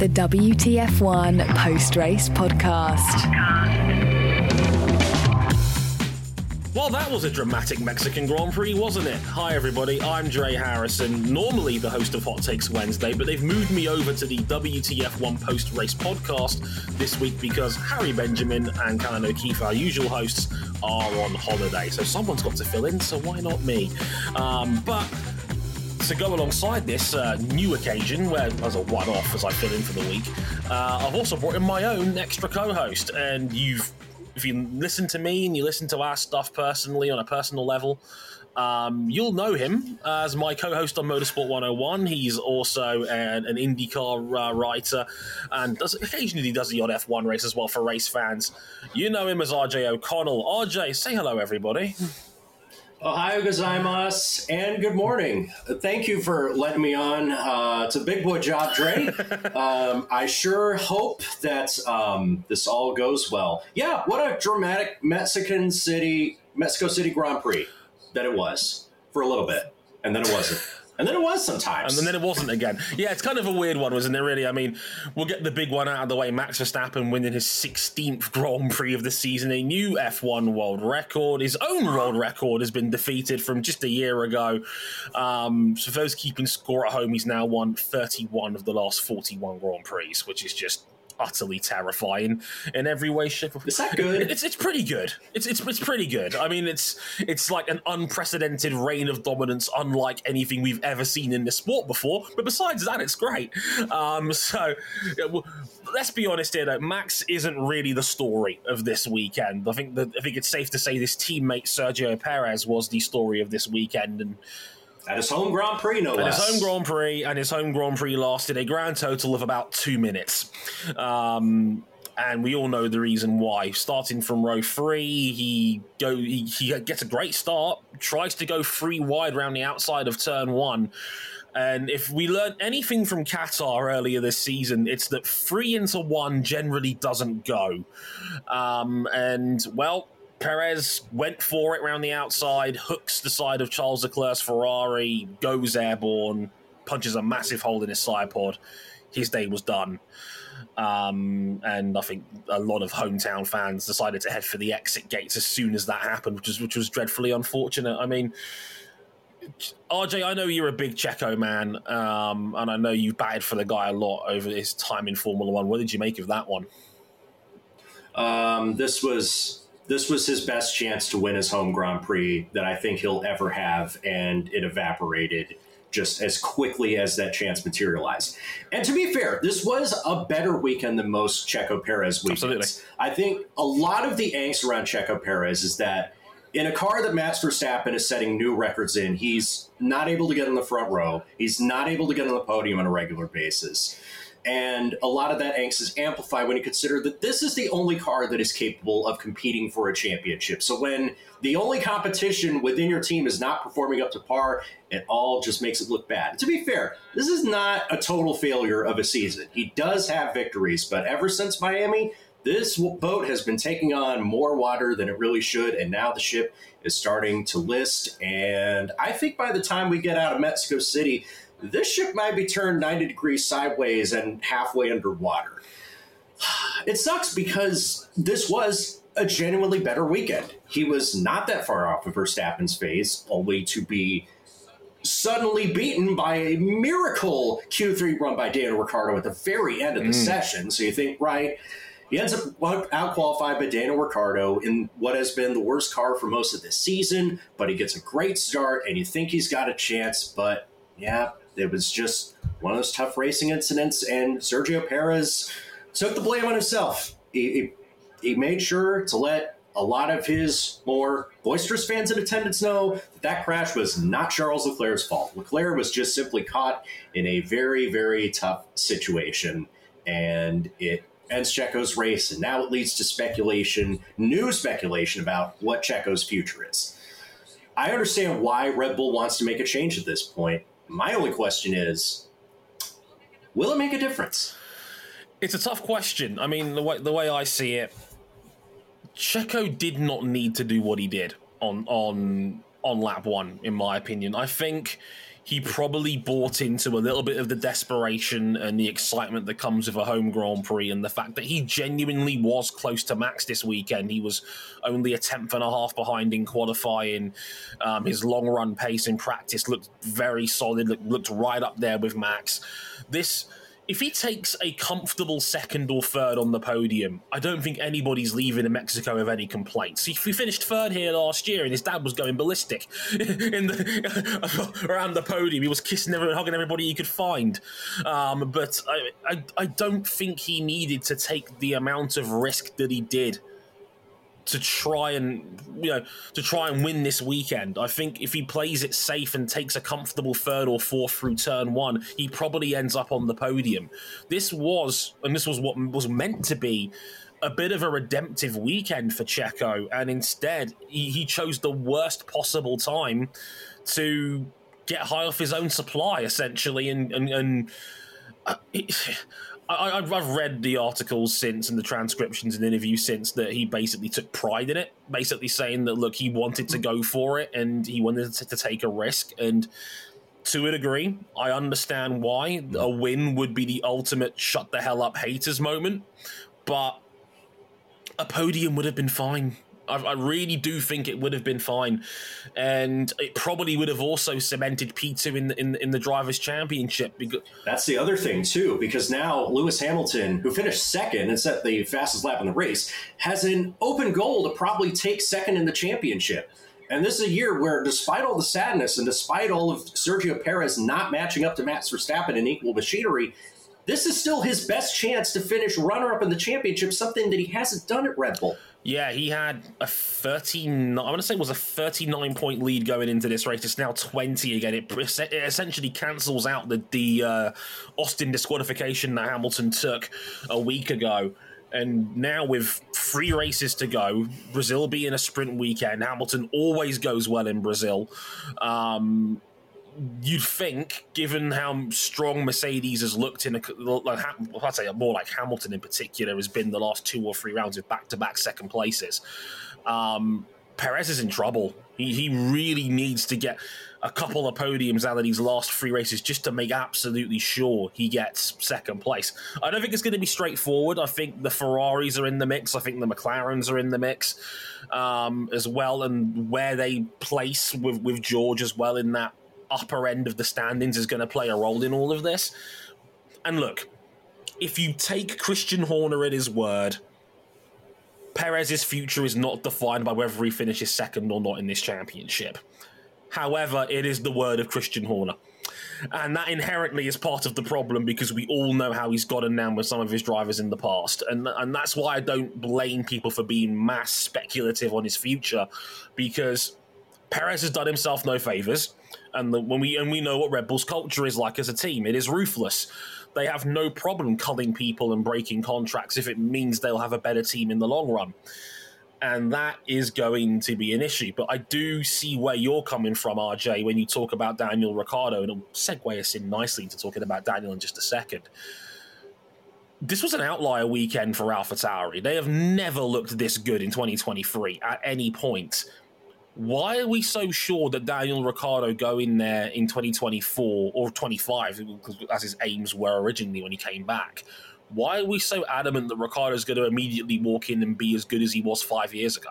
The WTF1 Post Race Podcast. Well, that was a dramatic Mexican Grand Prix, wasn't it? Hi, everybody. I'm Dre Harrison, normally the host of Hot Takes Wednesday, but they've moved me over to the WTF1 Post Race podcast this week because Harry Benjamin and Callan O'Keefe, our usual hosts, are on holiday. So someone's got to fill in, so why not me? Um, but to go alongside this uh, new occasion, where as a one-off as I fill in for the week, uh, I've also brought in my own extra co-host, and you've if you listen to me and you listen to our stuff personally on a personal level. Um, you'll know him as my co-host on Motorsport 101. He's also an, an IndyCar uh, writer, and does, occasionally does the odd F1 race as well for race fans. You know him as RJ O'Connell. RJ, say hello, everybody. Ohio gozaimasu, and good morning. Thank you for letting me on. Uh, it's a big boy job, Dre. um, I sure hope that um, this all goes well. Yeah, what a dramatic Mexican City, Mexico City Grand Prix that it was for a little bit, and then it wasn't. And then it was sometimes. And then it wasn't again. Yeah, it's kind of a weird one, wasn't it, really? I mean, we'll get the big one out of the way. Max Verstappen winning his 16th Grand Prix of the season, a new F1 world record. His own world record has been defeated from just a year ago. Um, so, for those keeping score at home, he's now won 31 of the last 41 Grand Prix, which is just utterly terrifying in every way, shape, or Is that good? It's it's pretty good. It's it's it's pretty good. I mean, it's it's like an unprecedented reign of dominance, unlike anything we've ever seen in the sport before. But besides that, it's great. Um, so. yeah, well, Let's be honest here, though. Max isn't really the story of this weekend. I think that I think it's safe to say this teammate Sergio Perez was the story of this weekend, and At his home Grand Prix, no less. his home Grand Prix and his home Grand Prix lasted a grand total of about two minutes. Um, and we all know the reason why. Starting from row three, he go he, he gets a great start, tries to go free wide around the outside of turn one. And if we learn anything from Qatar earlier this season, it's that three into one generally doesn't go. Um, and well, Perez went for it around the outside, hooks the side of Charles Leclerc's Ferrari, goes airborne, punches a massive hole in his side pod. His day was done. Um, and I think a lot of hometown fans decided to head for the exit gates as soon as that happened, which was which was dreadfully unfortunate. I mean, RJ, I know you're a big Checo man, um, and I know you batted for the guy a lot over his time in Formula One. What did you make of that one? Um, this was this was his best chance to win his home Grand Prix that I think he'll ever have, and it evaporated just as quickly as that chance materialized. And to be fair, this was a better weekend than most Checo Perez weekends. Absolutely. I think a lot of the angst around Checo Perez is that in a car that Max Verstappen is setting new records in, he's not able to get in the front row. He's not able to get on the podium on a regular basis. And a lot of that angst is amplified when you consider that this is the only car that is capable of competing for a championship. So when the only competition within your team is not performing up to par, it all just makes it look bad. To be fair, this is not a total failure of a season. He does have victories, but ever since Miami, this boat has been taking on more water than it really should, and now the ship is starting to list. And I think by the time we get out of Mexico City, this ship might be turned 90 degrees sideways and halfway underwater. It sucks because this was a genuinely better weekend. He was not that far off of Verstappen's phase, only to be suddenly beaten by a miracle Q3 run by Daniel Ricciardo at the very end of the mm. session. So you think, right, he ends up out qualified by Daniel Ricciardo in what has been the worst car for most of the season, but he gets a great start and you think he's got a chance, but yeah, it was just one of those tough racing incidents, and Sergio Perez took the blame on himself. He, he, he made sure to let a lot of his more boisterous fans in attendance know that that crash was not Charles Leclerc's fault. Leclerc was just simply caught in a very, very tough situation, and it ends Checo's race. And now it leads to speculation, new speculation about what Checo's future is. I understand why Red Bull wants to make a change at this point. My only question is will it make a difference? It's a tough question. I mean, the way, the way I see it, Checo did not need to do what he did on on on lap one, in my opinion. I think he probably bought into a little bit of the desperation and the excitement that comes with a home Grand Prix, and the fact that he genuinely was close to Max this weekend. He was only a tenth and a half behind in qualifying. Um, his long run pace in practice looked very solid, looked, looked right up there with Max. This if he takes a comfortable second or third on the podium, I don't think anybody's leaving in Mexico with any complaints. If he finished third here last year and his dad was going ballistic in the, around the podium, he was kissing everyone, hugging everybody he could find. Um, but I, I, I don't think he needed to take the amount of risk that he did to try and you know to try and win this weekend. I think if he plays it safe and takes a comfortable third or fourth through turn one, he probably ends up on the podium. This was and this was what was meant to be a bit of a redemptive weekend for Checo, and instead he, he chose the worst possible time to get high off his own supply, essentially, and and. and uh, it, I, have read the articles since and the transcriptions and interviews since that he basically took pride in it, basically saying that look, he wanted to go for it and he wanted to, to take a risk. And to a degree, I understand why a win would be the ultimate shut the hell up haters moment, but a podium would have been fine. I, I, really do think it would have been fine, and it probably would have also cemented P two in in, in the drivers' championship. Because that's the other thing too, because now Lewis Hamilton, who finished second and set the fastest lap in the race, has an open goal to probably take second in the championship. And this is a year where, despite all the sadness and despite all of Sergio Perez not matching up to Max Verstappen in equal machinery, this is still his best chance to finish runner up in the championship, something that he hasn't done at Red Bull. Yeah, he had a 13, I want to say it was a 39 point lead going into this race. It's now 20 again. It, it essentially cancels out the, the uh, Austin disqualification that Hamilton took a week ago. And now with three races to go, Brazil being a sprint weekend, Hamilton always goes well in Brazil. Um, you'd think, given how strong Mercedes has looked in, a, like, I'd say more like Hamilton in particular has been the last two or three rounds with back-to-back second places. Um, Perez is in trouble. He, he really needs to get a couple of podiums out of these last three races just to make absolutely sure he gets second place. I don't think it's going to be straightforward. I think the Ferraris are in the mix. I think the McLarens are in the mix um, as well, and where they place with with George as well in that upper end of the standings is going to play a role in all of this. And look, if you take Christian Horner at his word, Perez's future is not defined by whether he finishes second or not in this championship. However, it is the word of Christian Horner. And that inherently is part of the problem because we all know how he's gotten down with some of his drivers in the past. And, and that's why I don't blame people for being mass speculative on his future because Perez has done himself no favors and the, when we and we know what Red Bull's culture is like as a team, it is ruthless. They have no problem culling people and breaking contracts if it means they'll have a better team in the long run. And that is going to be an issue. But I do see where you're coming from, RJ, when you talk about Daniel Ricciardo, and it'll segue us in nicely into talking about Daniel in just a second this was an outlier weekend for AlphaTauri. They have never looked this good in 2023 at any point. Why are we so sure that Daniel Ricciardo go in there in 2024 or 25, as his aims were originally when he came back? Why are we so adamant that Ricciardo is going to immediately walk in and be as good as he was five years ago?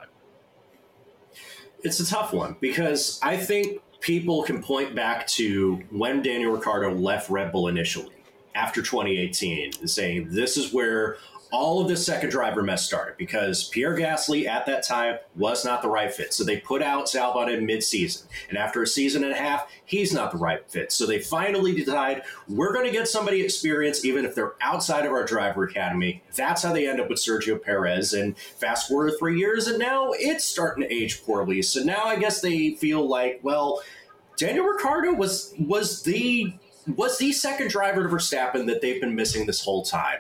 It's a tough one because I think people can point back to when Daniel Ricciardo left Red Bull initially after 2018 and saying this is where all of this second driver mess started because Pierre Gasly at that time was not the right fit. So they put out Albon in mid-season, and after a season and a half, he's not the right fit. So they finally decide we're going to get somebody experienced, even if they're outside of our driver academy. That's how they end up with Sergio Perez. And fast forward three years, and now it's starting to age poorly. So now I guess they feel like, well, Daniel Ricciardo was was the was the second driver to Verstappen that they've been missing this whole time.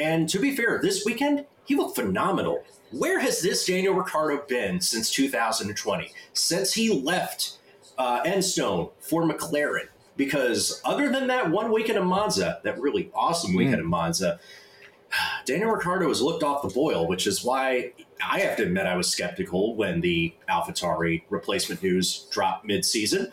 And to be fair, this weekend, he looked phenomenal. Where has this Daniel Ricciardo been since 2020? Since he left uh, Enstone for McLaren? Because other than that one weekend in Monza, that really awesome weekend mm. in Monza, Daniel Ricciardo has looked off the boil, which is why I have to admit I was skeptical when the AlphaTauri replacement news dropped mid-season.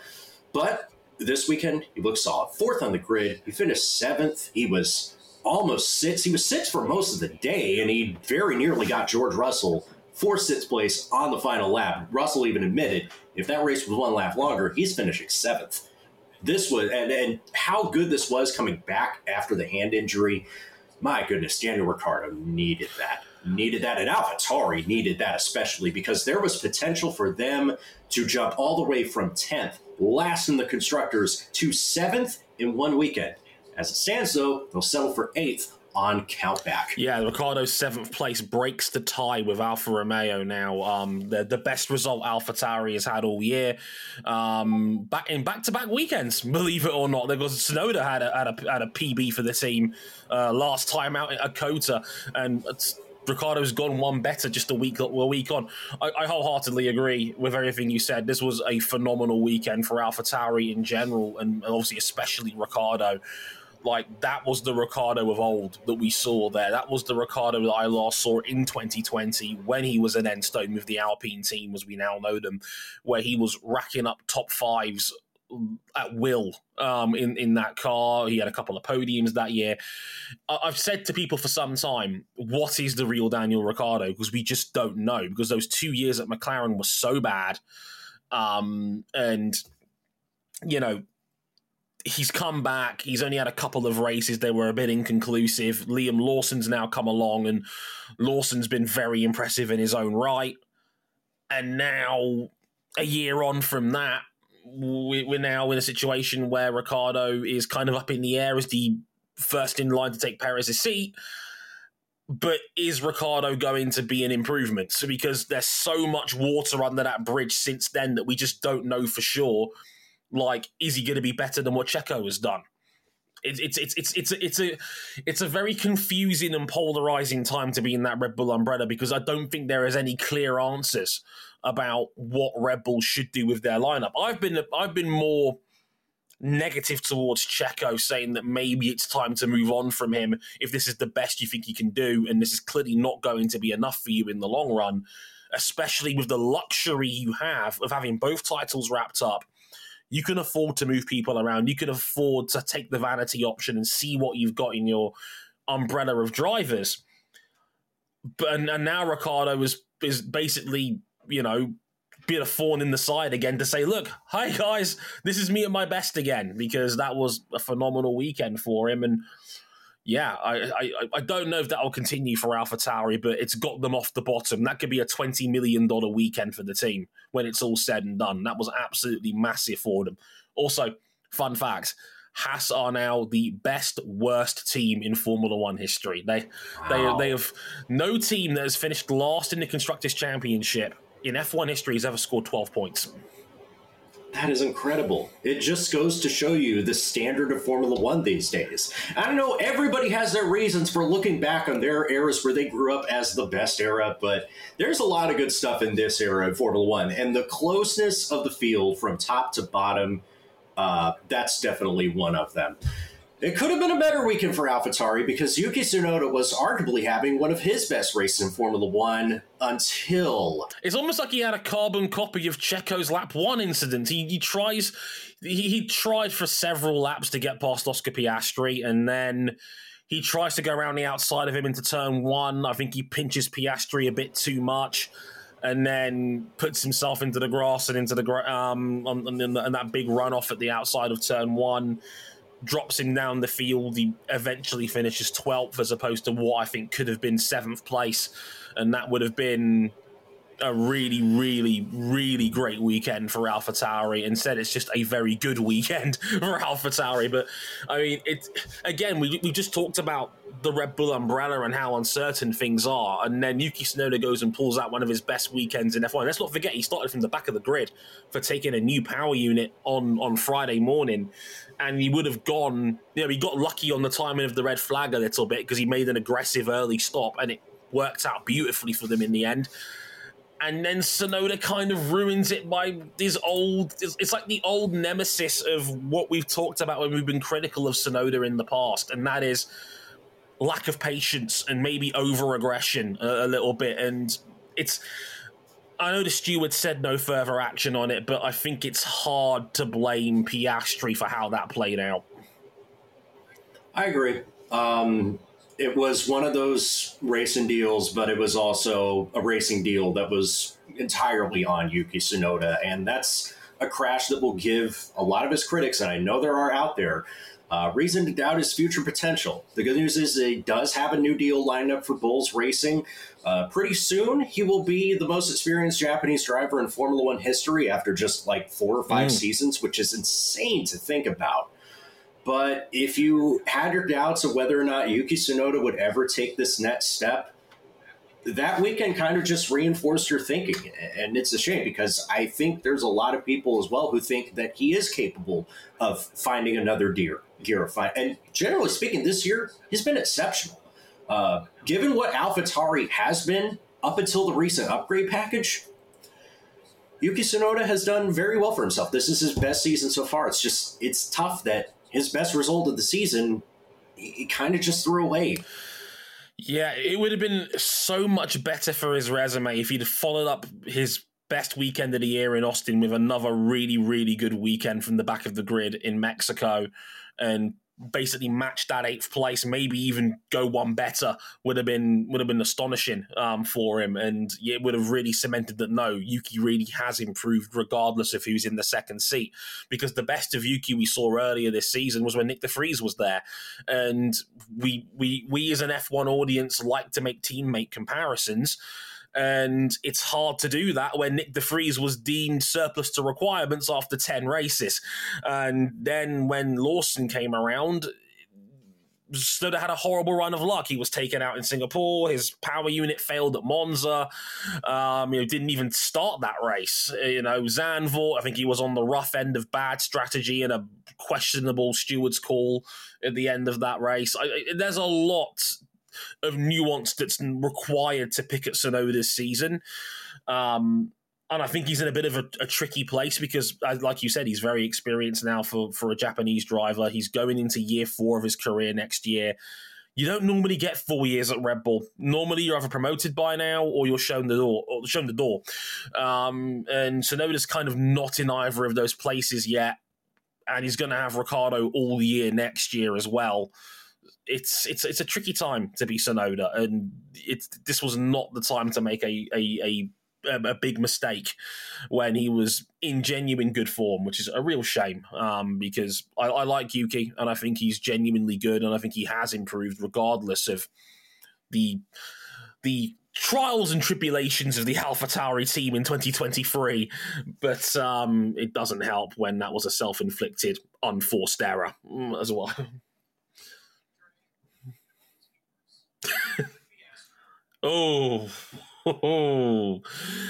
But this weekend, he looked solid. Fourth on the grid. He finished seventh. He was almost six. He was six for most of the day, and he very nearly got George Russell for sixth place on the final lap. Russell even admitted if that race was one lap longer, he's finishing seventh. This was and and how good this was coming back after the hand injury. My goodness, Daniel Ricciardo needed that. Needed that, and AlphaTauri needed that especially because there was potential for them to jump all the way from tenth, last in the constructors, to seventh in one weekend. As it stands, though, they'll settle for eighth on countback. Yeah, Ricciardo's seventh place breaks the tie with Alfa Romeo now. Um, the, the best result Alpha Tauri has had all year. Um, back in back to back weekends, believe it or not, because Tsunoda had a, had a, had a PB for the team uh, last time out at COTA, and Ricciardo's gone one better just a week a week on. I, I, wholeheartedly agree with everything you said. This was a phenomenal weekend for Alpha Tauri in general, and obviously especially Ricciardo like that was the Ricciardo of old that we saw there. That was the Ricciardo that I last saw in 2020 when he was an Enstone with the Alpine team, as we now know them, where he was racking up top fives at will um, in in that car. He had a couple of podiums that year. I've said to people for some time, what is the real Daniel Ricciardo? Because we just don't know. Because those two years at McLaren were so bad, um, and you know he's come back. He's only had a couple of races. They were a bit inconclusive. Liam Lawson's now come along, and Lawson's been very impressive in his own right. And now, a year on from that, we're now in a situation where Ricciardo is kind of up in the air as the first in line to take Perez's seat. But is Ricciardo going to be an improvement? So because there's so much water under that bridge since then that we just don't know for sure like, is he going to be better than what Checo has done? It's it's it's it's it's a, it's a very confusing and polarizing time to be in that Red Bull umbrella because I don't think there is any clear answers about what Red Bull should do with their lineup. I've been I've been more negative towards Checo, saying that maybe it's time to move on from him if this is the best you think he can do, and this is clearly not going to be enough for you in the long run, especially with the luxury you have of having both titles wrapped up you can afford to move people around. You can afford to take the vanity option and see what you've got in your umbrella of drivers. But and, and now Ricciardo is is basically you know being a thorn in the side again to say, look, hi guys, this is me at my best again because that was a phenomenal weekend for him and yeah, I, I, I don't know if that will continue for Alpha Tauri, but it's got them off the bottom. That could be a $20 million weekend for the team when it's all said and done. That was absolutely massive for them. Also, fun fact Haas are now the best worst team in Formula One history. They wow. they they have no team that has finished last in the constructors championship in F1 history has ever scored 12 points. That is incredible. It just goes to show you the standard of Formula One these days. I don't know, everybody has their reasons for looking back on their eras where they grew up as the best era, but there's a lot of good stuff in this era of Formula One. And the closeness of the field from top to bottom, uh, that's definitely one of them. It could have been a better weekend for AlphaTauri because Yuki Tsunoda was arguably having one of his best races in Formula One until. It's almost like he had a carbon copy of Checo's lap one incident. He, he tries, he, he tried for several laps to get past Oscar Piastri, and then he tries to go around the outside of him into turn one. I think he pinches Piastri a bit too much. And then puts himself into the grass and into the um and, and that big runoff at the outside of turn one drops him down the field. He eventually finishes 12th as opposed to what I think could have been seventh place. And that would have been a really, really, really great weekend for AlphaTauri. Instead, it's just a very good weekend for AlphaTauri. But I mean, it again, we, we just talked about the Red Bull umbrella and how uncertain things are. And then Yuki Tsunoda goes and pulls out one of his best weekends in F1. Let's not forget, he started from the back of the grid for taking a new power unit on, on Friday morning. And he would have gone, you know, he got lucky on the timing of the red flag a little bit because he made an aggressive early stop and it worked out beautifully for them in the end and then Tsunoda kind of ruins it by this old. It's like the old nemesis of what we've talked about when we've been critical of Tsunoda in the past, and that is lack of patience and maybe over aggression a, a little bit. And it's. I know the steward said no further action on it, but I think it's hard to blame Piastri for how that played out. I agree. Um, it was one of those racing deals, but it was also a racing deal that was entirely on Yuki Tsunoda, and that's a crash that will give a lot of his critics, and I know there are out there, uh, reason to doubt his future potential. The good news is he does have a new deal lined up for Bulls Racing. Uh, pretty soon, he will be the most experienced Japanese driver in Formula One history after just like four or five mm. seasons, which is insane to think about. But if you had your doubts of whether or not Yuki Tsunoda would ever take this next step, that weekend kind of just reinforced your thinking. And it's a shame because I think there's a lot of people as well who think that he is capable of finding another deer, gear. And generally speaking, this year, he's been exceptional. Uh, given what AlphaTauri has been up until the recent upgrade package, Yuki Tsunoda has done very well for himself. This is his best season so far. It's just, it's tough that his best result of the season, he kind of just threw away. Yeah, it would have been so much better for his resume if he'd followed up his best weekend of the year in Austin with another really, really good weekend from the back of the grid in Mexico and basically match that eighth place, maybe even go one better, would have been would have been astonishing um, for him, and it would have really cemented that no, Yuki really has improved regardless of who's in the second seat. Because the best of Yuki we saw earlier this season was when Nick de Vries was there, and we we we as an F one audience like to make teammate comparisons and it's hard to do that when Nick de Vries was deemed surplus to requirements after 10 races. And then when Lawson came around, Tsunoda had a horrible run of luck. He was taken out in Singapore. His power unit failed at Monza. Um, you know, didn't even start that race. You know, Zandvoort, I think he was on the rough end of bad strategy and a questionable steward's call at the end of that race. I, there's a lot of nuance that's required to pick at Tsunoda this season. Um, and I think he's in a bit of a, a, tricky place because, like you said, he's very experienced now for, for a Japanese driver. He's going into year four of his career next year. You don't normally get four years at Red Bull. Normally, you're either promoted by now or you're shown the door. Or shown the door. Um, and Tsunoda's kind of not in either of those places yet, and he's going to have Ricciardo all year next year as well it's it's it's a tricky time to be Tsunoda, and it's this was not the time to make a a, a a big mistake when he was in genuine good form, which is a real shame um, because I, I, like Yuki and I think he's genuinely good and I think he has improved regardless of the the trials and tribulations of the AlphaTauri team in 2023. But um, it doesn't help when that was a self inflicted, unforced error mm, as well. oh, oh,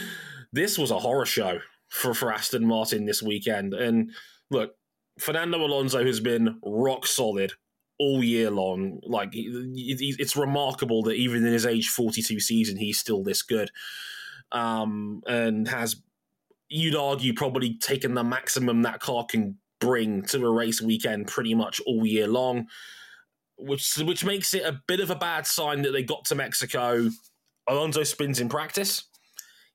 this was a horror show for, for Aston Martin this weekend. And look, Fernando Alonso has been rock solid all year long. Like it's remarkable that even in his age 42 season, he's still this good, um, and has you'd argue probably taken the maximum that car can bring to a race weekend pretty much all year long which which makes it a bit of a bad sign that they got to Mexico. Alonso spins in practice.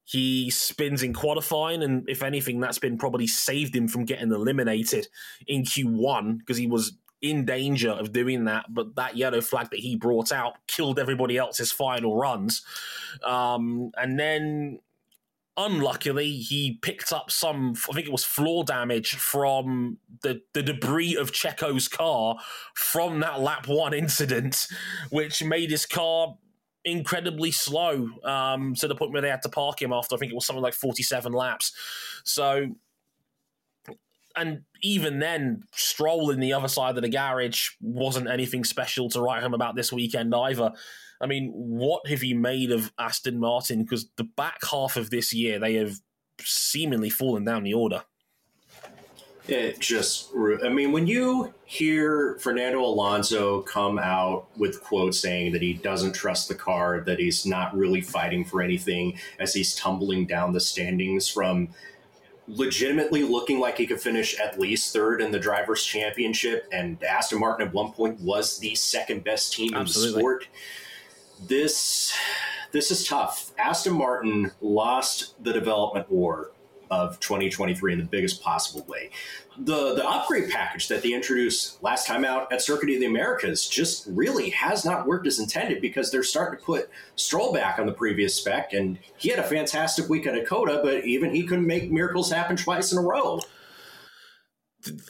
He spins in qualifying, and if anything, that's been probably saved him from getting eliminated in Q1 because he was in danger of doing that. But that yellow flag that he brought out killed everybody else's final runs. Um, and then unluckily, he picked up some, I think it was floor damage from the, the debris of Checo's car from that lap one incident, which made his car incredibly slow um, to the point where they had to park him after I think it was something like 47 laps. So, and even then, Stroll in the other side of the garage wasn't anything special to write home about this weekend either. I mean, what have you made of Aston Martin? Because the back half of this year, they have seemingly fallen down the order. It just, I mean, when you hear Fernando Alonso come out with quotes saying that he doesn't trust the car, that he's not really fighting for anything as he's tumbling down the standings from legitimately looking like he could finish at least third in the drivers' championship, and Aston Martin at one point was the second best team Absolutely. in the sport. This this is tough. Aston Martin lost the development war of 2023 in the biggest possible way. The the upgrade package that they introduced last time out at Circuit of the Americas just really has not worked as intended because they're starting to put Stroll back on the previous spec, and he had a fantastic weekend at COTA, but even he couldn't make miracles happen twice in a row.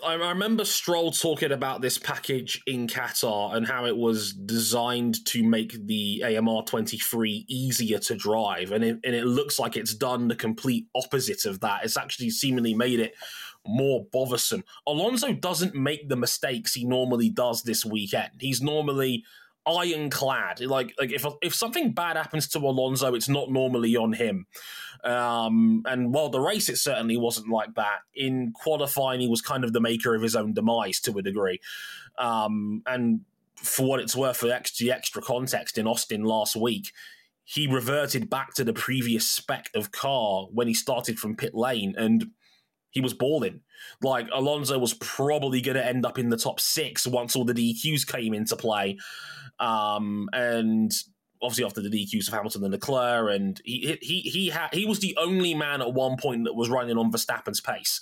I remember Stroll talking about this package in Qatar and how it was designed to make the AMR 23 easier to drive. And it, and it looks like it's done the complete opposite of that. It's actually seemingly made it more bothersome. Alonso doesn't make the mistakes he normally does this weekend. He's normally ironclad. Like like if if something bad happens to Alonso, it's not normally on him. Um, and while the race, it certainly wasn't like that. In qualifying, he was kind of the maker of his own demise to a degree. Um, and for what it's worth, for extra, extra context, in Austin last week, he reverted back to the previous spec of car when he started from pit lane and he was balling. Like Alonso was probably going to end up in the top six once all the DQs came into play. Um, and obviously after the DQs of Hamilton and Leclerc, and he he he had he was the only man at one point that was running on Verstappen's pace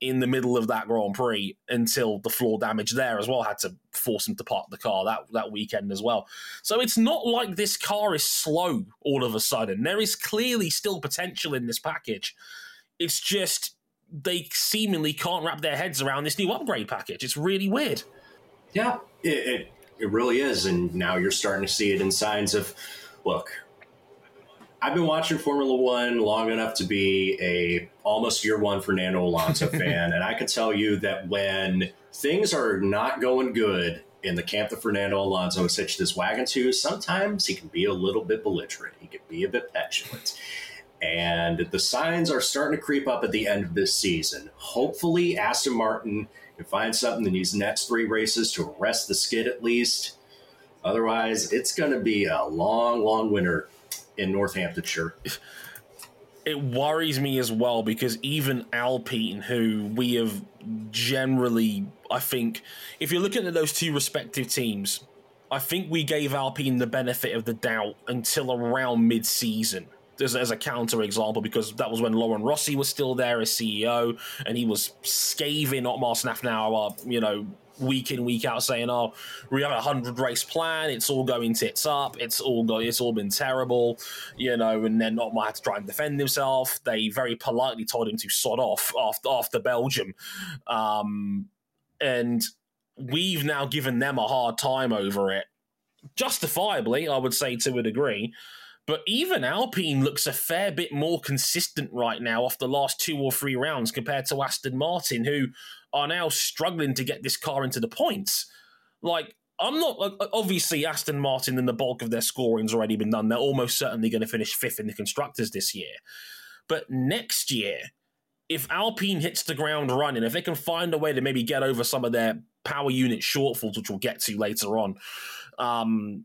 in the middle of that Grand Prix until the floor damage there as well had to force him to park the car that that weekend as well. So it's not like this car is slow all of a sudden. There is clearly still potential in this package. It's just they seemingly can't wrap their heads around this new upgrade package. It's really weird. Yeah, it, it it really is. And now you're starting to see it in signs of, look, I've been watching Formula One long enough to be a almost year one Fernando Alonso fan, and I can tell you that when things are not going good in the camp that Fernando Alonso has hitched his wagon to, sometimes he can be a little bit belligerent. He can be a bit petulant. And the signs are starting to creep up at the end of this season. Hopefully, Aston Martin find something in these next three races to arrest the skid at least. Otherwise, it's going to be a long, long winter in Northamptonshire. It worries me as well because even Alpine, who we have generally, I think, if you're looking at those two respective teams, I think we gave Alpine the benefit of the doubt until around mid season as, as a counter example because that was when Laurent Rossi was still there as CEO and he was scathing Otmar Szafnauer, you know, week in week out saying, "Oh, we have a hundred race plan. It's all going tits up. It's all go, It's all been terrible, you know." And then Otmar had to try and defend himself. They very politely told him to sod off after after Belgium, um, and we've now given them a hard time over it, justifiably, I would say to a degree. But even Alpine looks a fair bit more consistent right now off the last two or three rounds compared to Aston Martin, who are now struggling to get this car into the points. Like, I'm not obviously Aston Martin and the bulk of their scoring's already been done. They're almost certainly going to finish fifth in the constructors this year. But next year, if Alpine hits the ground running, if they can find a way to maybe get over some of their power unit shortfalls, which we'll get to later on, um,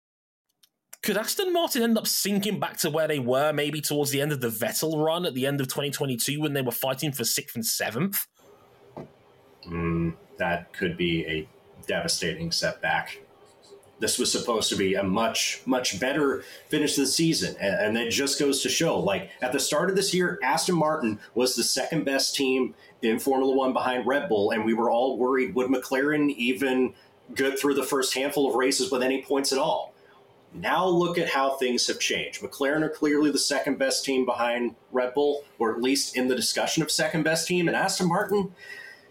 Could Aston Martin end up sinking back to where they were maybe towards the end of the Vettel run at the end of 2022 when they were fighting for sixth and seventh? Mm, that could be a devastating setback. This was supposed to be a much, much better finish to the season. And, and it just goes to show like at the start of this year, Aston Martin was the second best team in Formula One behind Red Bull. And we were all worried would McLaren even get through the first handful of races with any points at all? Now look at how things have changed. McLaren are clearly the second best team behind Red Bull, or at least in the discussion of second best team. And Aston Martin,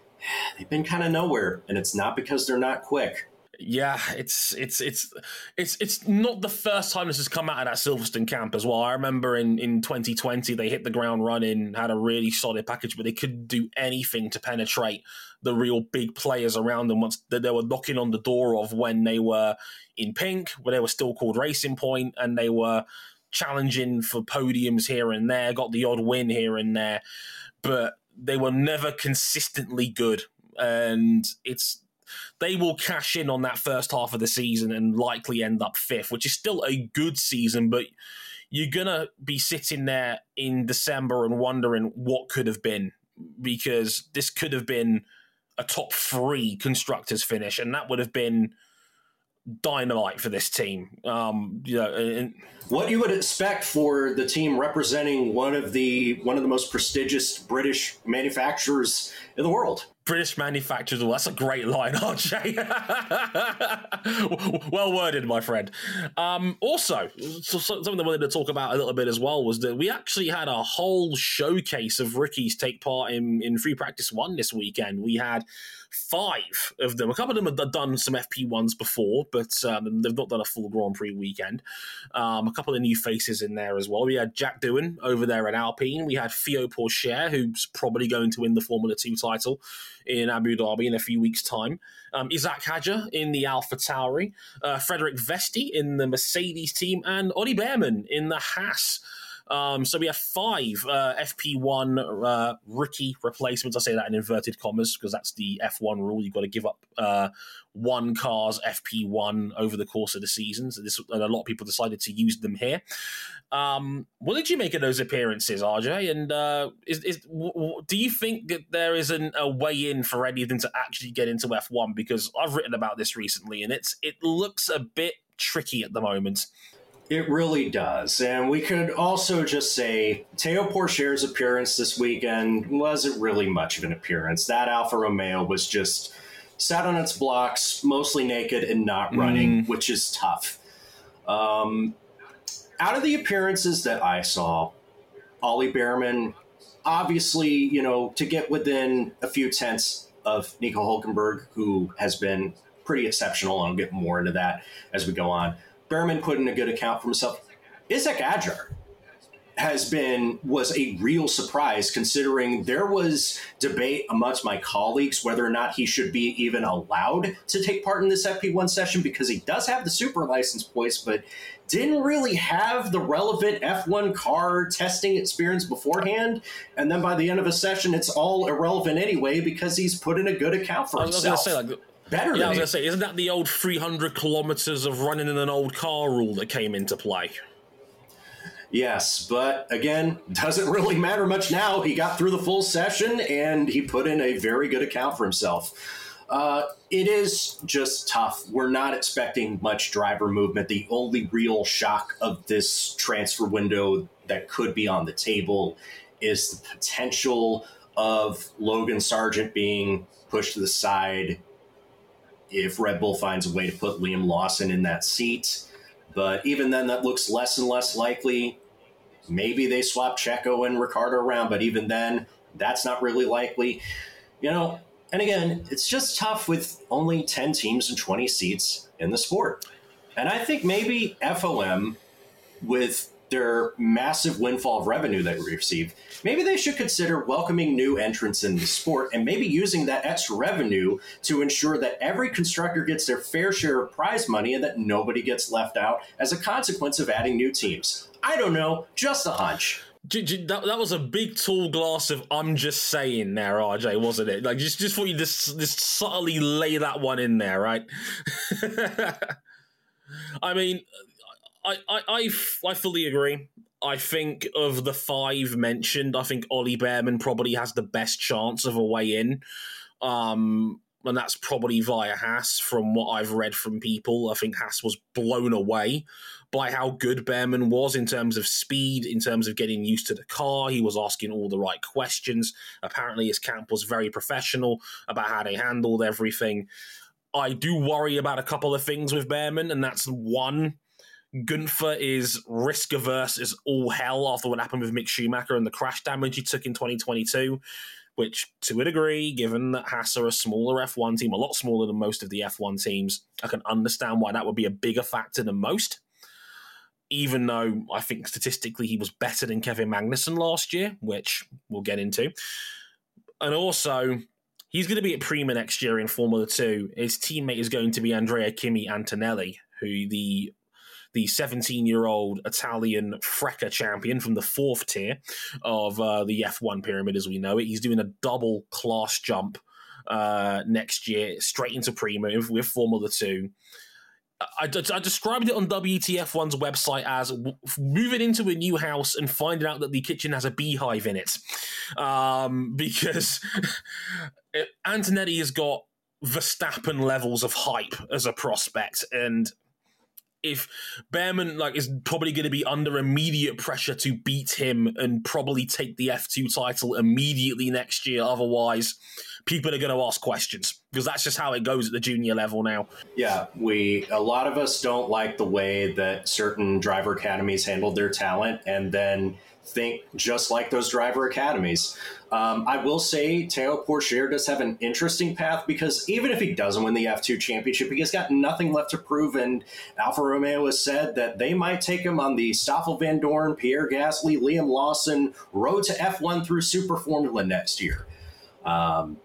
they've been kind of nowhere, and it's not because they're not quick. Yeah, it's it's it's it's it's not the first time this has come out of that Silverstone camp as well. I remember in in 2020 they hit the ground running, had a really solid package, but they couldn't do anything to penetrate the real big players around them once that they were knocking on the door of when they were in pink, where they were still called Racing Point, and they were challenging for podiums here and there, got the odd win here and there, but they were never consistently good. And it's they will cash in on that first half of the season and likely end up fifth, which is still a good season, but you're gonna be sitting there in December and wondering what could have been because this could have been a top three constructors finish, and that would have been dynamite for this team. Um, you know, and, what you would expect for the team representing one of the one of the most prestigious British manufacturers in the world. British manufacturers. Well, that's a great line, RJ. well worded, my friend. Um, also, something I wanted to talk about a little bit as well was that we actually had a whole showcase of rookies take part in, in free practice one this weekend. We had five of them. A couple of them have done some FP1s before, but um, they've not done a full Grand Prix weekend. Um, a couple of new faces in there as well. We had Jack Doohan over there at Alpine. We had Theo Pourchaire, who's probably going to win the Formula 2 title in Abu Dhabi in a few weeks' time. Um, Isack Hadjar in the Alpha Tauri. Uh, Frederik Vesti in the Mercedes team. And Ollie Bearman in the Haas. Um, so we have five uh, FP1 uh, rookie replacements. I say that in inverted commas because that's the F1 rule. You've got to give up uh, one car's FP1 over the course of the season. So this, and a lot of people decided to use them here. Um, what did you make of those appearances, RJ? And uh, is, is w- w- do you think that there is an, a way in for any of them to actually get into F1? Because I've written about this recently, and it's it looks a bit tricky at the moment. It really does. And we could also just say Theo Pourchaire's appearance this weekend wasn't really much of an appearance. That Alfa Romeo was just sat on its blocks, mostly naked and not running, mm. which is tough. Um, out of the appearances that I saw, Ollie Bearman, obviously, you know, to get within a few tenths of Nico Hulkenberg, who has been pretty exceptional, and I'll get more into that as we go on. Bearman put in a good account for himself. Isack Hadjar has been was a real surprise considering there was debate amongst my colleagues whether or not he should be even allowed to take part in this FP1 session because he does have the super license points, but didn't really have the relevant F1 car testing experience beforehand. And then by the end of a session, it's all irrelevant anyway because he's put in a good account for himself. Say, like, better. Yeah, I was gonna say, isn't that the old 300 kilometers of running in an old car rule that came into play? Yes, but again, doesn't really matter much now. He got through the full session and he put in a very good account for himself. Uh, it is just tough. We're not expecting much driver movement. The only real shock of this transfer window that could be on the table is the potential of Logan Sargent being pushed to the side if Red Bull finds a way to put Liam Lawson in that seat. But even then, that looks less and less likely. Maybe they swap Checo and Ricciardo around, but even then, that's not really likely. You know, and again, it's just tough with only 10 teams and 20 seats in the sport. And I think maybe FOM, with their massive windfall of revenue that we receive, maybe they should consider welcoming new entrants in the sport and maybe using that extra revenue to ensure that every constructor gets their fair share of prize money and that nobody gets left out as a consequence of adding new teams. I don't know, just a hunch. That, that was a big tall glass of I'm just saying there, RJ, wasn't it? Like just just for you just just subtly lay that one in there, right? I mean, I, I, I, I fully agree. I think of the five mentioned, I think Ollie Bearman probably has the best chance of a way in. Um, and that's probably via Haas from what I've read from people. I think Haas was blown away by how good Bearman was in terms of speed, in terms of getting used to the car. He was asking all the right questions. Apparently, his camp was very professional about how they handled everything. I do worry about a couple of things with Bearman, and that's one Gunther is risk averse as all hell after what happened with Mick Schumacher and the crash damage he took in 2022, which, to a degree, given that Haas are a smaller F1 team, a lot smaller than most of the F1 teams, I can understand why that would be a bigger factor than most. Even though I think statistically he was better than Kevin Magnussen last year, which we'll get into. And also, he's going to be at Prema next year in Formula 2. His teammate is going to be Andrea Kimi Antonelli, who the the 17 year old Italian FRECA champion from the fourth tier of uh, the F1 pyramid as we know it. He's doing a double class jump uh, next year straight into Prema with Formula 2. I, I, described it on WTF1's website as moving into a new house and finding out that the kitchen has a beehive in it. Um, because Antonelli has got Verstappen levels of hype as a prospect. And if Bearman like is probably going to be under immediate pressure to beat him and probably take the F2 title immediately next year. Otherwise, people are going to ask questions because that's just how it goes at the junior level now. Yeah, we a lot of us don't like the way that certain driver academies handled their talent and then think just like those driver academies. Um, I will say Teo Pourchaire does have an interesting path because even if he doesn't win the F2 championship, he has got nothing left to prove. And Alfa Romeo has said that they might take him on the Stoffel Vandoorne, Pierre Gasly, Liam Lawson road to F1 through Super Formula next year. Um,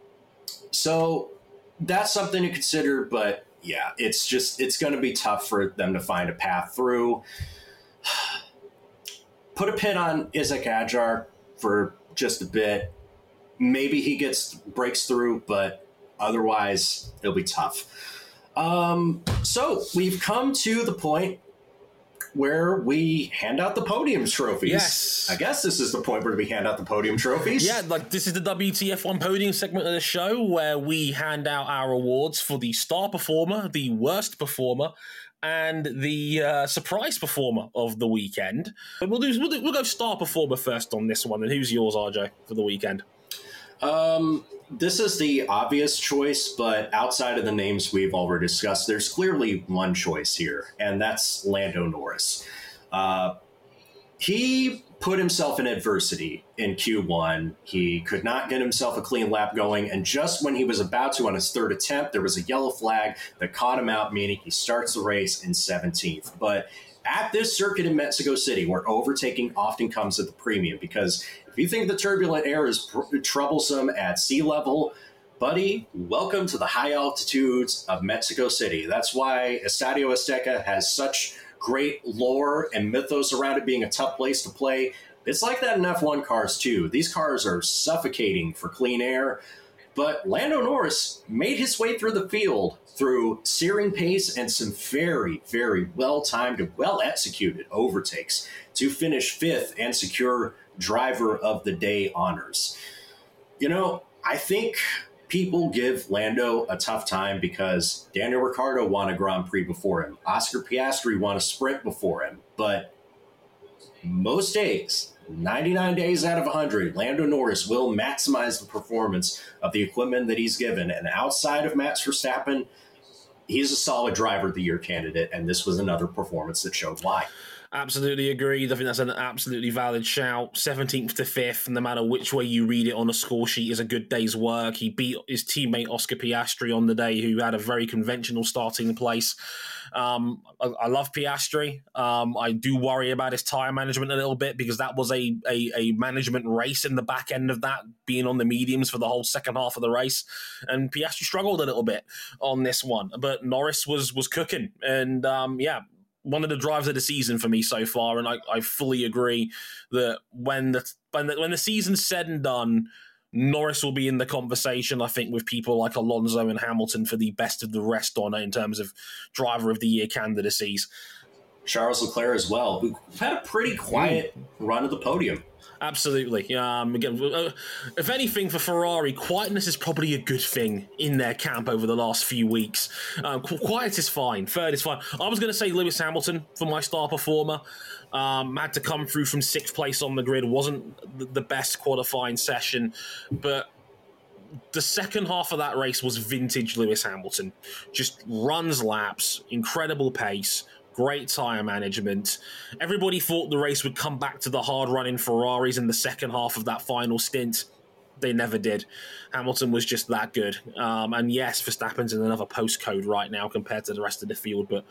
so that's something to consider. But yeah, it's just, it's going to be tough for them to find a path through. Put a pin on Isaac Hadjar for just a bit maybe he gets breaks through, but otherwise it'll be tough. Um, so we've come to the point where we hand out the podium trophies. Yes. I guess this is the point where we hand out the podium trophies. Yeah, like this is the WTF1 podium segment of the show where we hand out our awards for the star performer, the worst performer, and the uh, surprise performer of the weekend. We'll do, we'll do, we'll go star performer first on this one. And who's yours, RJ, for the weekend? Um, this is the obvious choice, but outside of the names we've already discussed, there's clearly one choice here, and that's Lando Norris. Uh, he put himself in adversity in Q1. He could not get himself a clean lap going, and just when he was about to on his third attempt, there was a yellow flag that caught him out, meaning he starts the race in 17th. But at this circuit in Mexico City, where overtaking often comes at the premium, because if you think the turbulent air is pr- troublesome at sea level, buddy, welcome to the high altitudes of Mexico City. That's why Estadio Azteca has such great lore and mythos around it being a tough place to play. It's like that in F1 cars too. These cars are suffocating for clean air. But Lando Norris made his way through the field through searing pace and some very, very well timed and well executed overtakes to finish fifth and secure driver of the day honors. You know, I think people give Lando a tough time because Daniel Ricciardo won a Grand Prix before him. Oscar Piastri won a sprint before him. But most days, 99 days out of 100, Lando Norris will maximize the performance of the equipment that he's given. And outside of Max Verstappen, he's a solid driver of the year candidate. And this was another performance that showed why. Absolutely agreed. I think that's an absolutely valid shout. 17th to 5th, no matter which way you read it on a score sheet, is a good day's work. He beat his teammate Oscar Piastri on the day, who had a very conventional starting place. Um, I, I, love Piastri. Um, I do worry about his tire management a little bit because that was a, a, a management race in the back end of that, being on the mediums for the whole second half of the race, and Piastri struggled a little bit on this one. But Norris was was cooking, and um, yeah, one of the drives of the season for me so far, and I, I fully agree that when the when the, when the season's said and done, Norris will be in the conversation. I think with people like Alonso and Hamilton for the best of the rest on it in terms of driver of the year candidacies. Charles Leclerc as well, who had a pretty quiet mm. run of the podium. Absolutely. Um, again, uh, if anything, for Ferrari, quietness is probably a good thing in their camp over the last few weeks. Um, quiet is fine. Third is fine. I was going to say Lewis Hamilton for my star performer. Um, had to come through from sixth place on the grid. wasn't the best qualifying session, but the second half of that race was vintage Lewis Hamilton. Just runs laps, incredible pace great tyre management. Everybody thought the race would come back to the hard running Ferraris in the second half of that final stint. They never did. Hamilton was just that good. Um, and yes, Verstappen's in another postcode right now compared to the rest of the field, but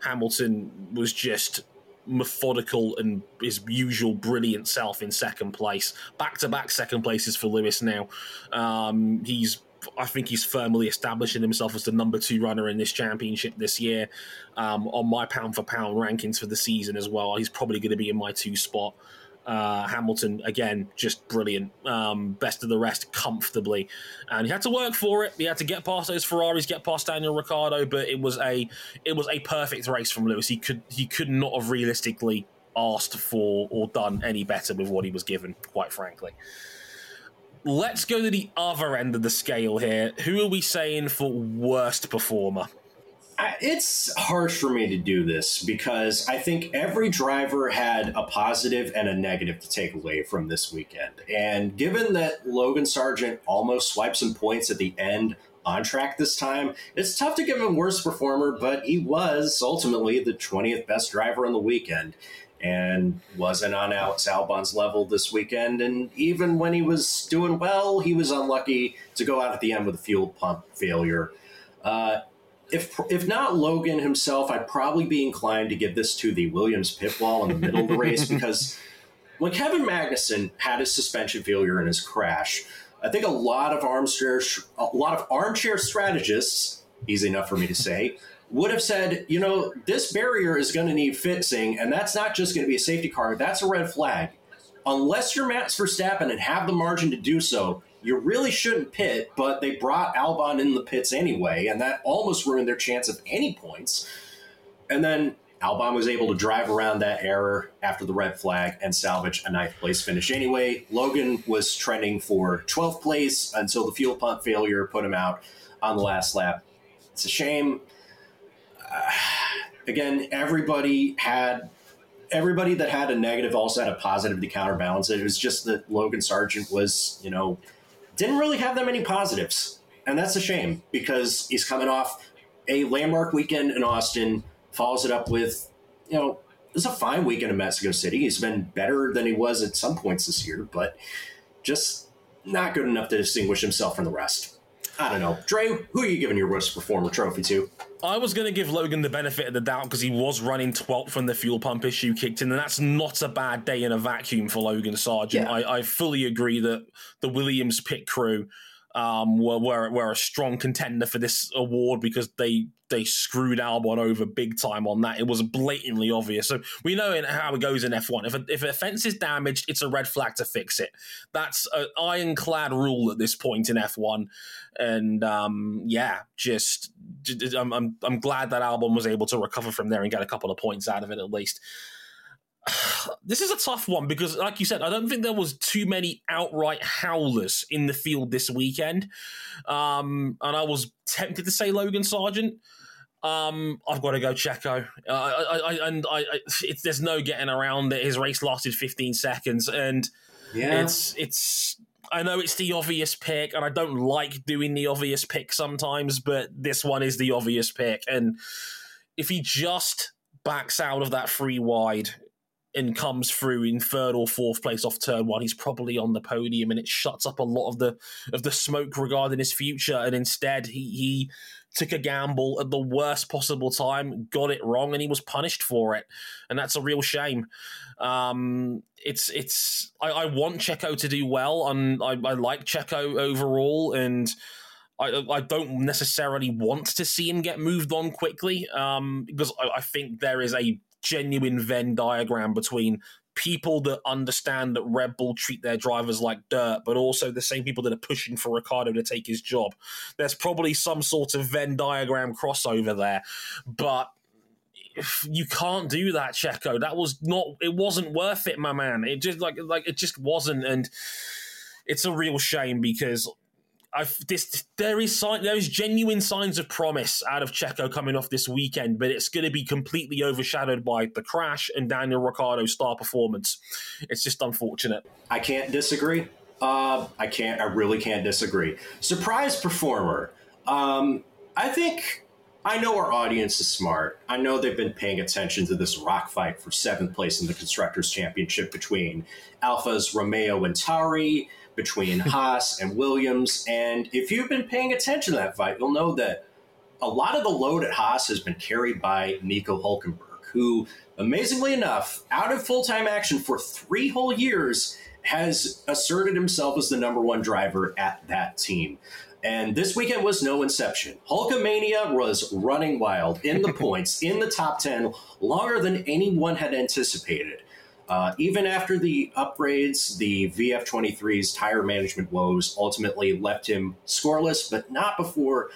Hamilton was just methodical and his usual brilliant self in second place. Back to back second places for Lewis now. Um, he's I think he's firmly establishing himself as the number two runner in this championship this year. Um, on my pound for pound rankings for the season as well, he's probably going to be in my two spot. Uh, Hamilton again, just brilliant, um, best of the rest comfortably, and he had to work for it. He had to get past those Ferraris, get past Daniel Ricciardo, but it was a it was a perfect race from Lewis. He could he could not have realistically asked for or done any better with what he was given, quite frankly let's go to the other end of the scale here. Who are we saying for worst performer? Uh, it's harsh for me to do this because I think every driver had a positive and a negative to take away from this weekend. And given that Logan Sargeant almost swiped some points at the end on track this time, it's tough to give him worst performer, but he was ultimately the 20th best driver on the weekend and wasn't on Alex Albon's level this weekend. And even when he was doing well, he was unlucky to go out at the end with a fuel pump failure. Uh, if if not Logan himself, I'd probably be inclined to give this to the Williams pit wall in the middle of the race because when Kevin Magnussen had his suspension failure in his crash, I think a lot of armchair a lot of armchair strategists, easy enough for me to say, would have said, you know, this barrier is going to need fixing, and that's not just going to be a safety car, that's a red flag. Unless you're Max Verstappen and have the margin to do so, you really shouldn't pit, but they brought Albon in the pits anyway, and that almost ruined their chance of any points. And then Albon was able to drive around that error after the red flag and salvage a ninth place finish anyway. Logan was trending for 12th place until the fuel pump failure put him out on the last lap. It's a shame again, everybody had everybody that had a negative also had a positive to counterbalance it. It was just that Logan Sargeant was, you know, didn't really have that many positives. And that's a shame because he's coming off a landmark weekend in Austin, follows it up with, you know, it's a fine weekend in Mexico City. He's been better than he was at some points this year, but just not good enough to distinguish himself from the rest. I don't know. Dre, who are you giving your worst performer trophy to? I was going to give Logan the benefit of the doubt because he was running 12th when the fuel pump issue kicked in, and that's not a bad day in a vacuum for Logan Sargeant. Yeah. I, I fully agree that the Williams pit crew um, were, were, were a strong contender for this award because they they screwed Albon over big time on that. It was blatantly obvious. So we know how it goes in F1. If a, if a fence is damaged, it's a red flag to fix it. That's an ironclad rule at this point in F1. And um, yeah, just I'm, I'm I'm glad that Albon was able to recover from there and get a couple of points out of it at least this is a tough one because, like you said, I don't think there was too many outright howlers in the field this weekend, um, and I was tempted to say Logan Sargeant. Um, I've got to go Checo, uh, I, I, and I, there's no getting around it. His race lasted 15 seconds, and yeah. it's it's. I know it's the obvious pick, and I don't like doing the obvious pick sometimes, but this one is the obvious pick, and if he just backs out of that free wide and comes through in third or fourth place off turn one, he's probably on the podium, and it shuts up a lot of the of the smoke regarding his future. And instead, he he took a gamble at the worst possible time, got it wrong, and he was punished for it, and that's a real shame. Um, it's it's I, I want Checo to do well, and I, I like Checo overall, and. I, I don't necessarily want to see him get moved on quickly um, because I, I think there is a genuine Venn diagram between people that understand that Red Bull treat their drivers like dirt, but also the same people that are pushing for Ricciardo to take his job. There's probably some sort of Venn diagram crossover there, but you can't do that, Checo. That was not. It wasn't worth it, my man. It just like like it just wasn't, and it's a real shame because I've, this there is sign, there is genuine signs of promise out of Checo coming off this weekend, but it's going to be completely overshadowed by the crash and Daniel Ricciardo's star performance. It's just unfortunate. I can't disagree. Uh, I can't. I really can't disagree. Surprise performer. Um, I think I know our audience is smart. I know they've been paying attention to this rock fight for seventh place in the constructors' championship between Alpha's Romeo and Tari between Haas and Williams. And if you've been paying attention to that fight, you'll know that a lot of the load at Haas has been carried by Nico Hulkenberg, who, amazingly enough, out of full time action for three whole years, has asserted himself as the number one driver at that team. And this weekend was no exception. Hulkamania was running wild in the points, in the top 10, longer than anyone had anticipated. Uh, even after the upgrades, the VF23's tire management woes ultimately left him scoreless, but not before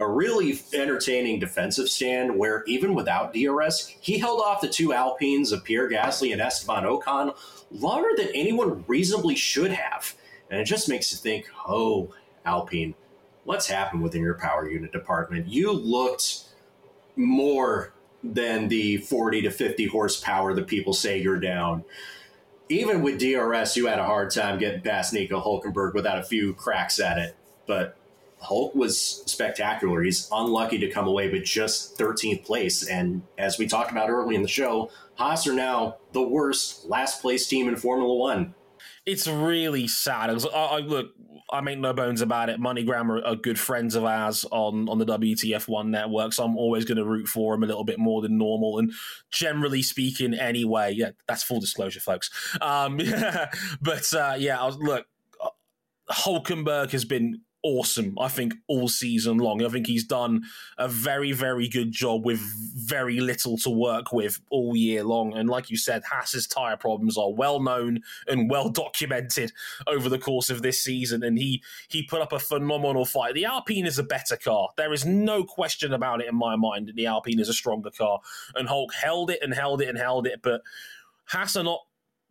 a really entertaining defensive stand where even without DRS, he held off the two Alpines of Pierre Gasly and Esteban Ocon longer than anyone reasonably should have. And it just makes you think, oh, Alpine, what's happened within your power unit department? You looked more than the 40 to 50 horsepower that people say you're down. Even with DRS, you had a hard time getting past Nico Hulkenberg without a few cracks at it. But Hulk was spectacular. He's unlucky to come away with just 13th place. And as we talked about early in the show, Haas are now the worst last place team in Formula One. It's really sad. I, I, look, I make no bones about it. MoneyGram are, are good friends of ours on, on the WTF1 network, so I'm always going to root for them a little bit more than normal. And generally speaking, anyway, yeah, that's full disclosure, folks. Um, yeah, but uh, yeah, I was, look, Hulkenberg has been awesome, I think, all season long. I think he's done a very, very good job with very little to work with all year long. And like you said, Haas's tyre problems are well known and well documented over the course of this season. And he he put up a phenomenal fight. The Alpine is a better car. There is no question about it in my mind. The Alpine is a stronger car. And Hulk held it and held it and held it, but Haas are not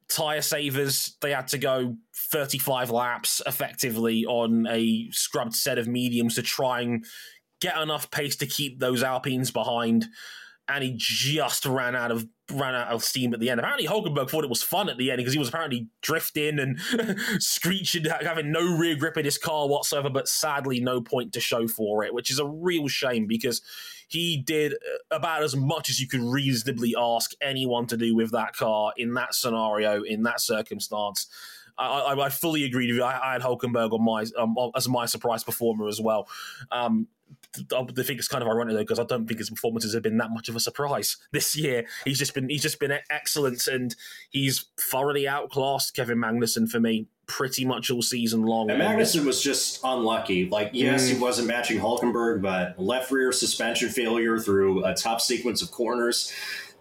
tire savers. They had to go 35 laps effectively on a scrubbed set of mediums to try and get enough pace to keep those Alpines behind. And he just ran out of ran out of steam at the end. Apparently, Hulkenberg thought it was fun at the end because he was apparently drifting and screeching, having no rear grip in his car whatsoever. But sadly, no point to show for it, which is a real shame because he did uh, about as much as you could reasonably ask anyone to do with that car in that scenario, in that circumstance. I, I, I fully agree with you. I, I had Hulkenberg on my um, as my surprise performer as well. Um, I think it's kind of ironic though because I don't think his performances have been that much of a surprise this year. He's just been he's just been excellent and he's thoroughly outclassed Kevin Magnussen for me pretty much all season long. And Magnussen was just unlucky. Like, yes, mm. he wasn't matching Hulkenberg, but left rear suspension failure through a tough sequence of corners.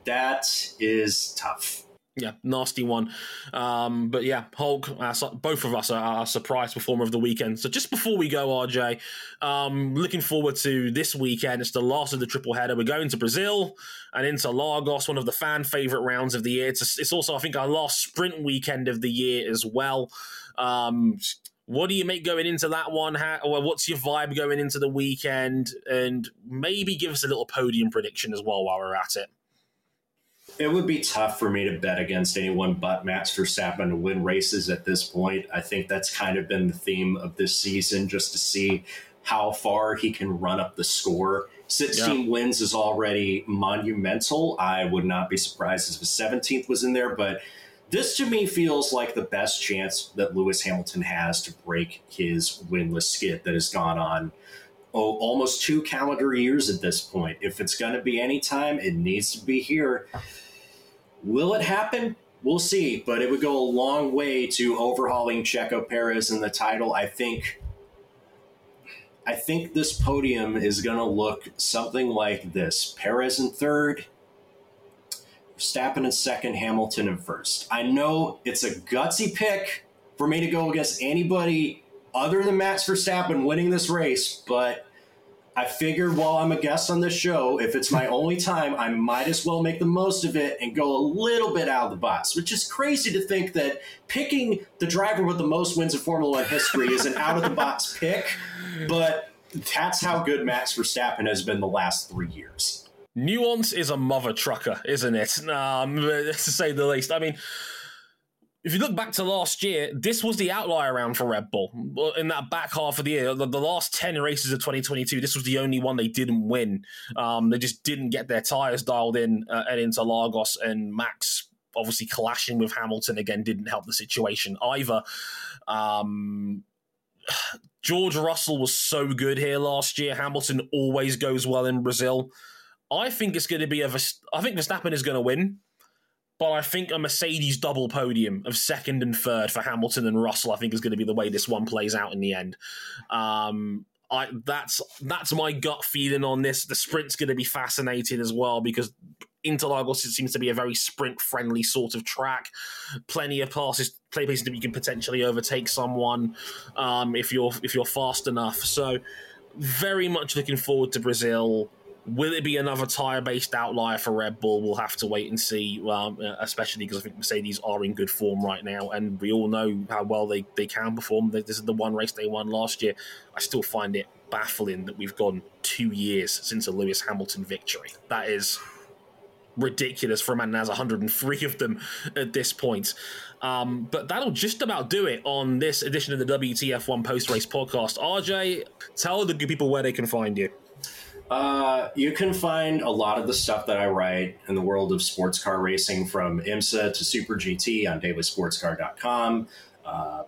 That is tough. Yeah, nasty one. Um, but yeah, Hulk, uh, both of us are our surprise performer of the weekend. So just before we go, RJ, um, looking forward to this weekend. It's the last of the triple header. We're going to Brazil and Interlagos, one of the fan favorite rounds of the year. It's, it's also, I think, our last sprint weekend of the year as well. Um, what do you make going into that one? How, what's your vibe going into the weekend? And maybe give us a little podium prediction as well while we're at it. It would be tough for me to bet against anyone but Max Verstappen to win races at this point. I think that's kind of been the theme of this season, just to see how far he can run up the score 16 Yeah. wins is already monumental. I would not be surprised if a 17th was in there, but this to me feels like the best chance that Lewis Hamilton has to break his winless skid that has gone on oh, almost two calendar years at this point. If it's going to be any time, it needs to be here. Will it happen? We'll see, but it would go a long way to overhauling Checo Perez in the title. I think I think this podium is going to look something like this. Perez in third, Verstappen in second, Hamilton in first. I know it's a gutsy pick for me to go against anybody other than Max Verstappen winning this race, but I figured while I'm a guest on this show, if it's my only time, I might as well make the most of it and go a little bit out of the box, which is crazy to think that picking the driver with the most wins in Formula One history is an out of the box pick, but that's how good Max Verstappen has been the last three years. Nuance is a mother trucker, isn't it? Um, to say the least. I mean, if you look back to last year, this was the outlier round for Red Bull. In that back half of the year, the, the last 10 races of 2022, this was the only one they didn't win. Um, they just didn't get their tyres dialed in uh, at Interlagos, and Max obviously clashing with Hamilton again didn't help the situation either. Um, George Russell was so good here last year. Hamilton always goes well in Brazil. I think it's going to be a. I think Verstappen is going to win, but I think a Mercedes double podium of second and third for Hamilton and Russell. I think is going to be the way this one plays out in the end. Um, I that's that's my gut feeling on this. The sprint's going to be fascinating as well because Interlagos seems to be a very sprint friendly sort of track. Plenty of passes, play places that you can potentially overtake someone um, if you're if you're fast enough. So very much looking forward to Brazil. Will it be another tyre based outlier for Red Bull? We'll have to wait and see, um, especially because I think Mercedes are in good form right now, and we all know how well they, they can perform. This is the one race they won last year. I still find it baffling that we've gone two years since a Lewis Hamilton victory. That is ridiculous for a man that has 103 of them at this point. Um, but that'll just about do it on this edition of the WTF1 post race podcast. RJ, tell the good people where they can find you. Uh, you can find a lot of the stuff that I write in the world of sports car racing from IMSA to Super GT on dailysportscar.com. Uh,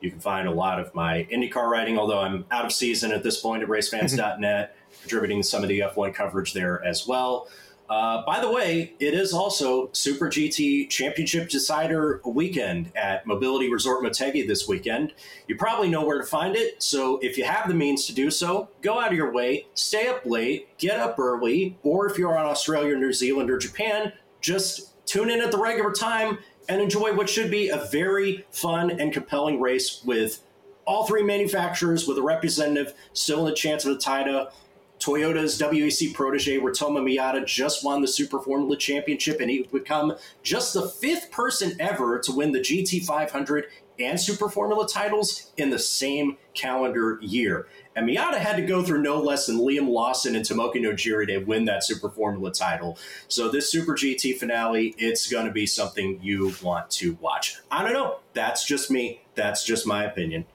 you can find a lot of my IndyCar writing, although I'm out of season at this point at racefans.net, contributing some of the F1 coverage there as well. Uh, by the way, it is also Super GT Championship Decider weekend at Mobility Resort Motegi this weekend. You probably know where to find it, so if you have the means to do so, go out of your way, stay up late, get up early, or if you're on Australia, New Zealand, or Japan, just tune in at the regular time and enjoy what should be a very fun and compelling race with all three manufacturers with a representative still in the chance of a title. Toyota's WEC protege Ritomo Miyata just won the Super Formula Championship, and he would become just the fifth person ever to win the GT500 and Super Formula titles in the same calendar year. And Miyata had to go through no less than Liam Lawson and Tomoki Nojiri to win that Super Formula title. So this Super GT finale, it's going to be something you want to watch. I don't know. That's just me. That's just my opinion.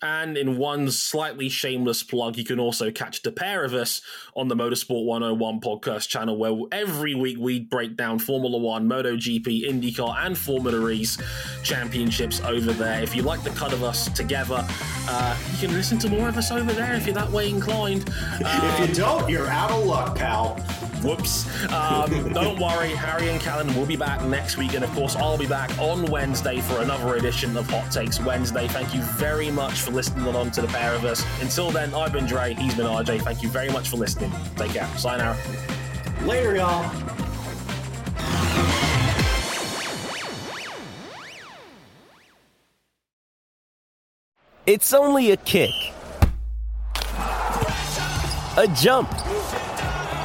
And in one slightly shameless plug, you can also catch the pair of us on the Motorsport 101 podcast channel, where every week we break down Formula One, MotoGP, IndyCar, and Formula E's championships over there. If you like the cut of us together, uh, you can listen to more of us over there if you're that way inclined. if you don't, you're out of luck, pal. Whoops. Um, don't worry, Harry and Callan will be back next week. And of course, I'll be back on Wednesday for another edition of Hot Takes Wednesday. Thank you very much for listening along to the pair of us. Until then, I've been Dre, he's been RJ. Thank you very much for listening. Take care. Sayonara. Later, y'all. It's only a kick, a jump,